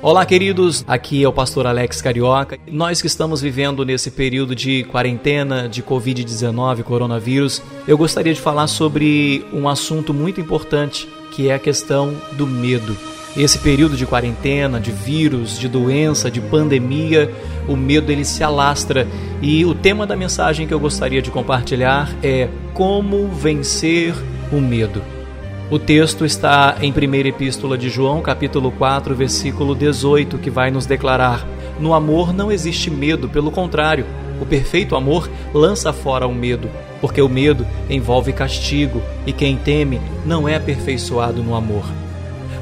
Olá, queridos. Aqui é o pastor Alex Carioca. Nós que estamos vivendo nesse período de quarentena, de Covid-19, coronavírus, eu gostaria de falar sobre um assunto muito importante, que é a questão do medo. Esse período de quarentena, de vírus, de doença, de pandemia, o medo ele se alastra e o tema da mensagem que eu gostaria de compartilhar é como vencer o medo. O texto está em 1 Epístola de João, capítulo 4, versículo 18, que vai nos declarar: No amor não existe medo, pelo contrário, o perfeito amor lança fora o medo, porque o medo envolve castigo, e quem teme não é aperfeiçoado no amor.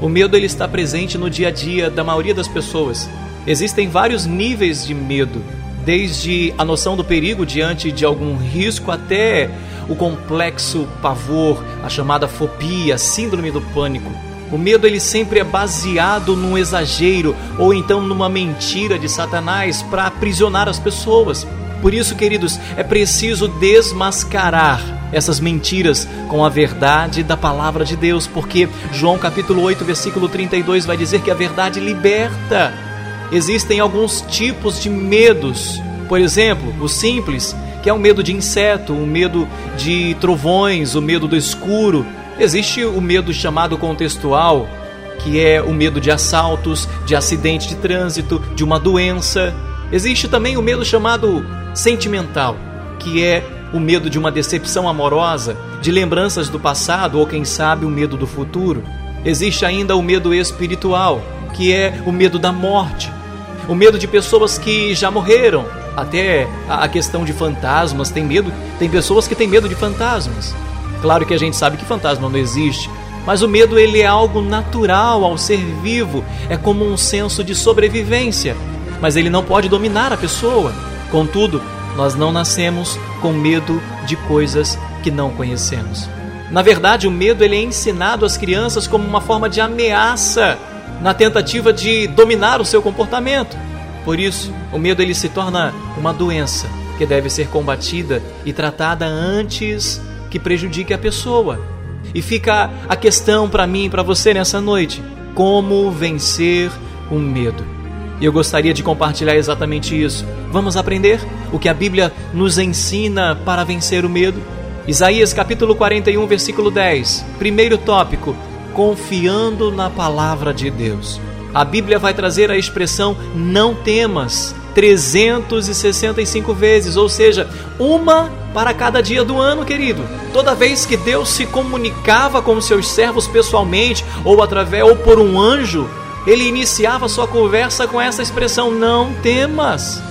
O medo ele está presente no dia a dia da maioria das pessoas. Existem vários níveis de medo, desde a noção do perigo diante de algum risco até o complexo pavor, a chamada fobia, síndrome do pânico. O medo ele sempre é baseado num exagero ou então numa mentira de Satanás para aprisionar as pessoas. Por isso, queridos, é preciso desmascarar essas mentiras com a verdade da palavra de Deus, porque João capítulo 8, versículo 32 vai dizer que a verdade liberta. Existem alguns tipos de medos. Por exemplo, o simples, que é o medo de inseto, o medo de trovões, o medo do escuro. Existe o medo chamado contextual, que é o medo de assaltos, de acidente de trânsito, de uma doença. Existe também o medo chamado sentimental, que é o medo de uma decepção amorosa, de lembranças do passado ou quem sabe o medo do futuro. Existe ainda o medo espiritual, que é o medo da morte, o medo de pessoas que já morreram, até a questão de fantasmas, tem medo, tem pessoas que têm medo de fantasmas. Claro que a gente sabe que fantasma não existe, mas o medo ele é algo natural ao ser vivo, é como um senso de sobrevivência, mas ele não pode dominar a pessoa. Contudo, nós não nascemos com medo de coisas que não conhecemos. Na verdade, o medo ele é ensinado às crianças como uma forma de ameaça na tentativa de dominar o seu comportamento. Por isso, o medo ele se torna uma doença que deve ser combatida e tratada antes que prejudique a pessoa. E fica a questão para mim e para você nessa noite: como vencer o medo? E eu gostaria de compartilhar exatamente isso. Vamos aprender o que a Bíblia nos ensina para vencer o medo? Isaías capítulo 41, versículo 10. Primeiro tópico: confiando na palavra de Deus. A Bíblia vai trazer a expressão não temas 365 vezes, ou seja, uma para cada dia do ano, querido. Toda vez que Deus se comunicava com seus servos pessoalmente ou através ou por um anjo, ele iniciava sua conversa com essa expressão: não temas.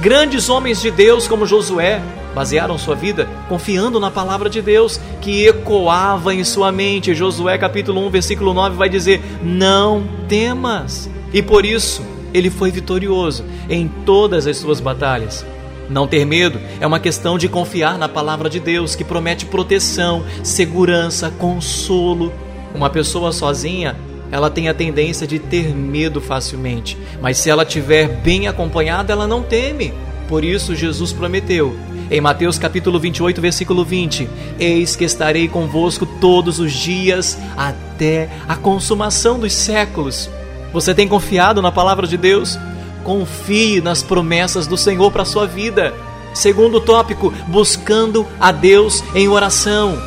Grandes homens de Deus como Josué, basearam sua vida confiando na palavra de Deus que ecoava em sua mente. Josué capítulo 1, versículo 9 vai dizer: "Não temas". E por isso ele foi vitorioso em todas as suas batalhas. Não ter medo é uma questão de confiar na palavra de Deus, que promete proteção, segurança, consolo. Uma pessoa sozinha, ela tem a tendência de ter medo facilmente, mas se ela estiver bem acompanhada, ela não teme. Por isso Jesus prometeu em Mateus capítulo 28, versículo 20: Eis que estarei convosco todos os dias até a consumação dos séculos. Você tem confiado na palavra de Deus? Confie nas promessas do Senhor para a sua vida. Segundo tópico, buscando a Deus em oração.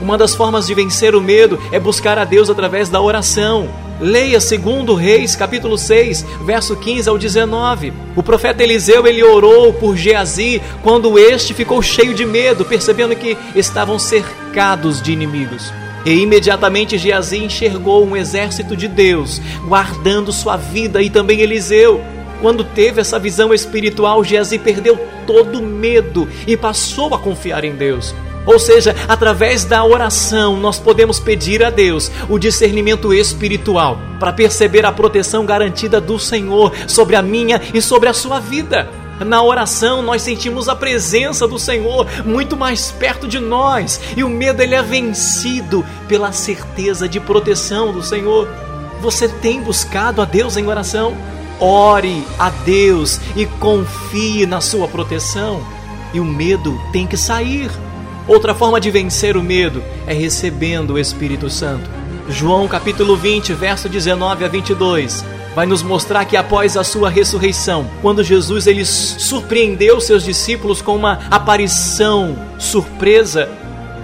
Uma das formas de vencer o medo é buscar a Deus através da oração. Leia segundo Reis, capítulo 6, verso 15 ao 19. O profeta Eliseu ele orou por Geazi quando este ficou cheio de medo, percebendo que estavam cercados de inimigos. E imediatamente Geazi enxergou um exército de Deus guardando sua vida e também Eliseu. Quando teve essa visão espiritual, Geazi perdeu todo o medo e passou a confiar em Deus. Ou seja, através da oração, nós podemos pedir a Deus o discernimento espiritual para perceber a proteção garantida do Senhor sobre a minha e sobre a sua vida. Na oração nós sentimos a presença do Senhor muito mais perto de nós e o medo ele é vencido pela certeza de proteção do Senhor. Você tem buscado a Deus em oração? Ore a Deus e confie na sua proteção. E o medo tem que sair. Outra forma de vencer o medo é recebendo o Espírito Santo. João capítulo 20, verso 19 a 22. vai nos mostrar que após a sua ressurreição, quando Jesus ele surpreendeu seus discípulos com uma aparição surpresa,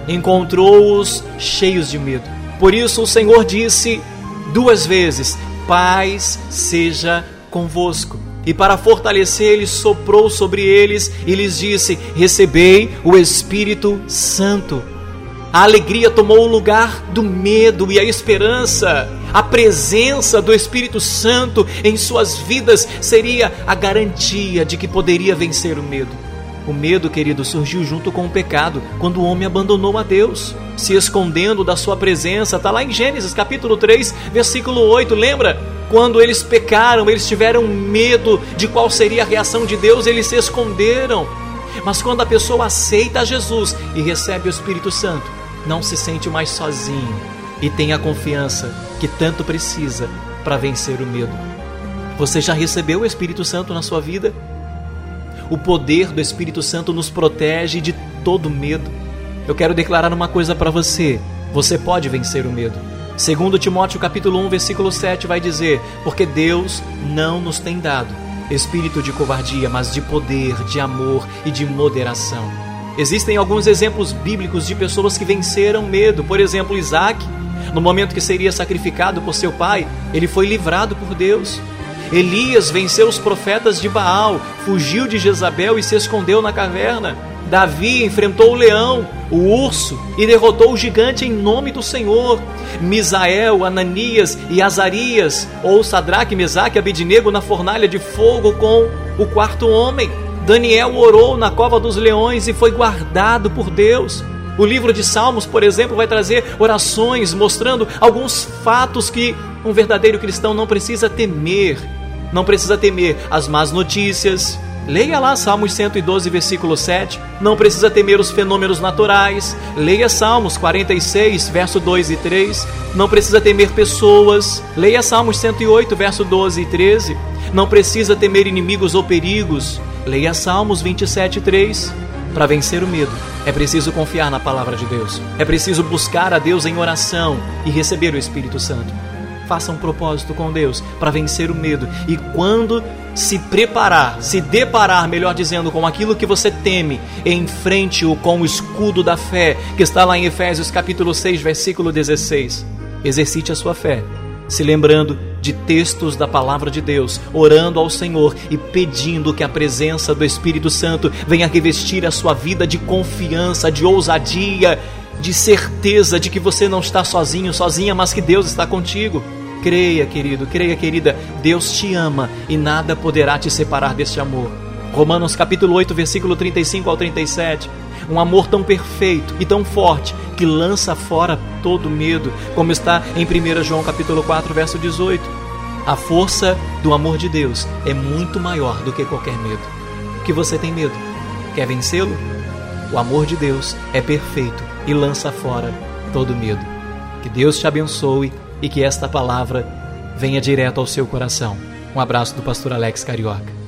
encontrou-os cheios de medo. Por isso o Senhor disse duas vezes: Paz seja convosco. E para fortalecer, ele soprou sobre eles e lhes disse: Recebei o Espírito Santo. A alegria tomou o lugar do medo e a esperança. A presença do Espírito Santo em suas vidas seria a garantia de que poderia vencer o medo. O medo, querido, surgiu junto com o pecado, quando o homem abandonou a Deus, se escondendo da sua presença. Está lá em Gênesis capítulo 3, versículo 8. Lembra? Quando eles pecaram, eles tiveram medo de qual seria a reação de Deus, eles se esconderam. Mas quando a pessoa aceita Jesus e recebe o Espírito Santo, não se sente mais sozinho e tem a confiança que tanto precisa para vencer o medo. Você já recebeu o Espírito Santo na sua vida? O poder do Espírito Santo nos protege de todo medo. Eu quero declarar uma coisa para você: você pode vencer o medo. Segundo Timóteo capítulo 1, versículo 7 vai dizer: "Porque Deus não nos tem dado espírito de covardia, mas de poder, de amor e de moderação." Existem alguns exemplos bíblicos de pessoas que venceram medo. Por exemplo, Isaac, no momento que seria sacrificado por seu pai, ele foi livrado por Deus. Elias venceu os profetas de Baal, fugiu de Jezabel e se escondeu na caverna. Davi enfrentou o leão, o urso e derrotou o gigante em nome do Senhor. Misael, Ananias e Azarias, ou Sadraque, Mesaque e Abednego na fornalha de fogo com o quarto homem. Daniel orou na cova dos leões e foi guardado por Deus. O livro de Salmos, por exemplo, vai trazer orações mostrando alguns fatos que um verdadeiro cristão não precisa temer. Não precisa temer as más notícias. Leia lá Salmos 112, versículo 7. Não precisa temer os fenômenos naturais. Leia Salmos 46, verso 2 e 3. Não precisa temer pessoas. Leia Salmos 108, verso 12 e 13. Não precisa temer inimigos ou perigos. Leia Salmos 27, 3. Para vencer o medo, é preciso confiar na palavra de Deus. É preciso buscar a Deus em oração e receber o Espírito Santo. Faça um propósito com Deus para vencer o medo. E quando se preparar, se deparar, melhor dizendo, com aquilo que você teme, enfrente-o com o escudo da fé, que está lá em Efésios capítulo 6, versículo 16. Exercite a sua fé se lembrando de textos da palavra de Deus, orando ao Senhor e pedindo que a presença do Espírito Santo venha revestir a sua vida de confiança, de ousadia, de certeza de que você não está sozinho, sozinha, mas que Deus está contigo. Creia, querido, creia, querida, Deus te ama e nada poderá te separar deste amor. Romanos capítulo 8, versículo 35 ao 37 um amor tão perfeito e tão forte que lança fora todo medo, como está em 1 João capítulo 4, verso 18. A força do amor de Deus é muito maior do que qualquer medo. Que você tem medo? Quer vencê-lo? O amor de Deus é perfeito e lança fora todo medo. Que Deus te abençoe e que esta palavra venha direto ao seu coração. Um abraço do pastor Alex Carioca.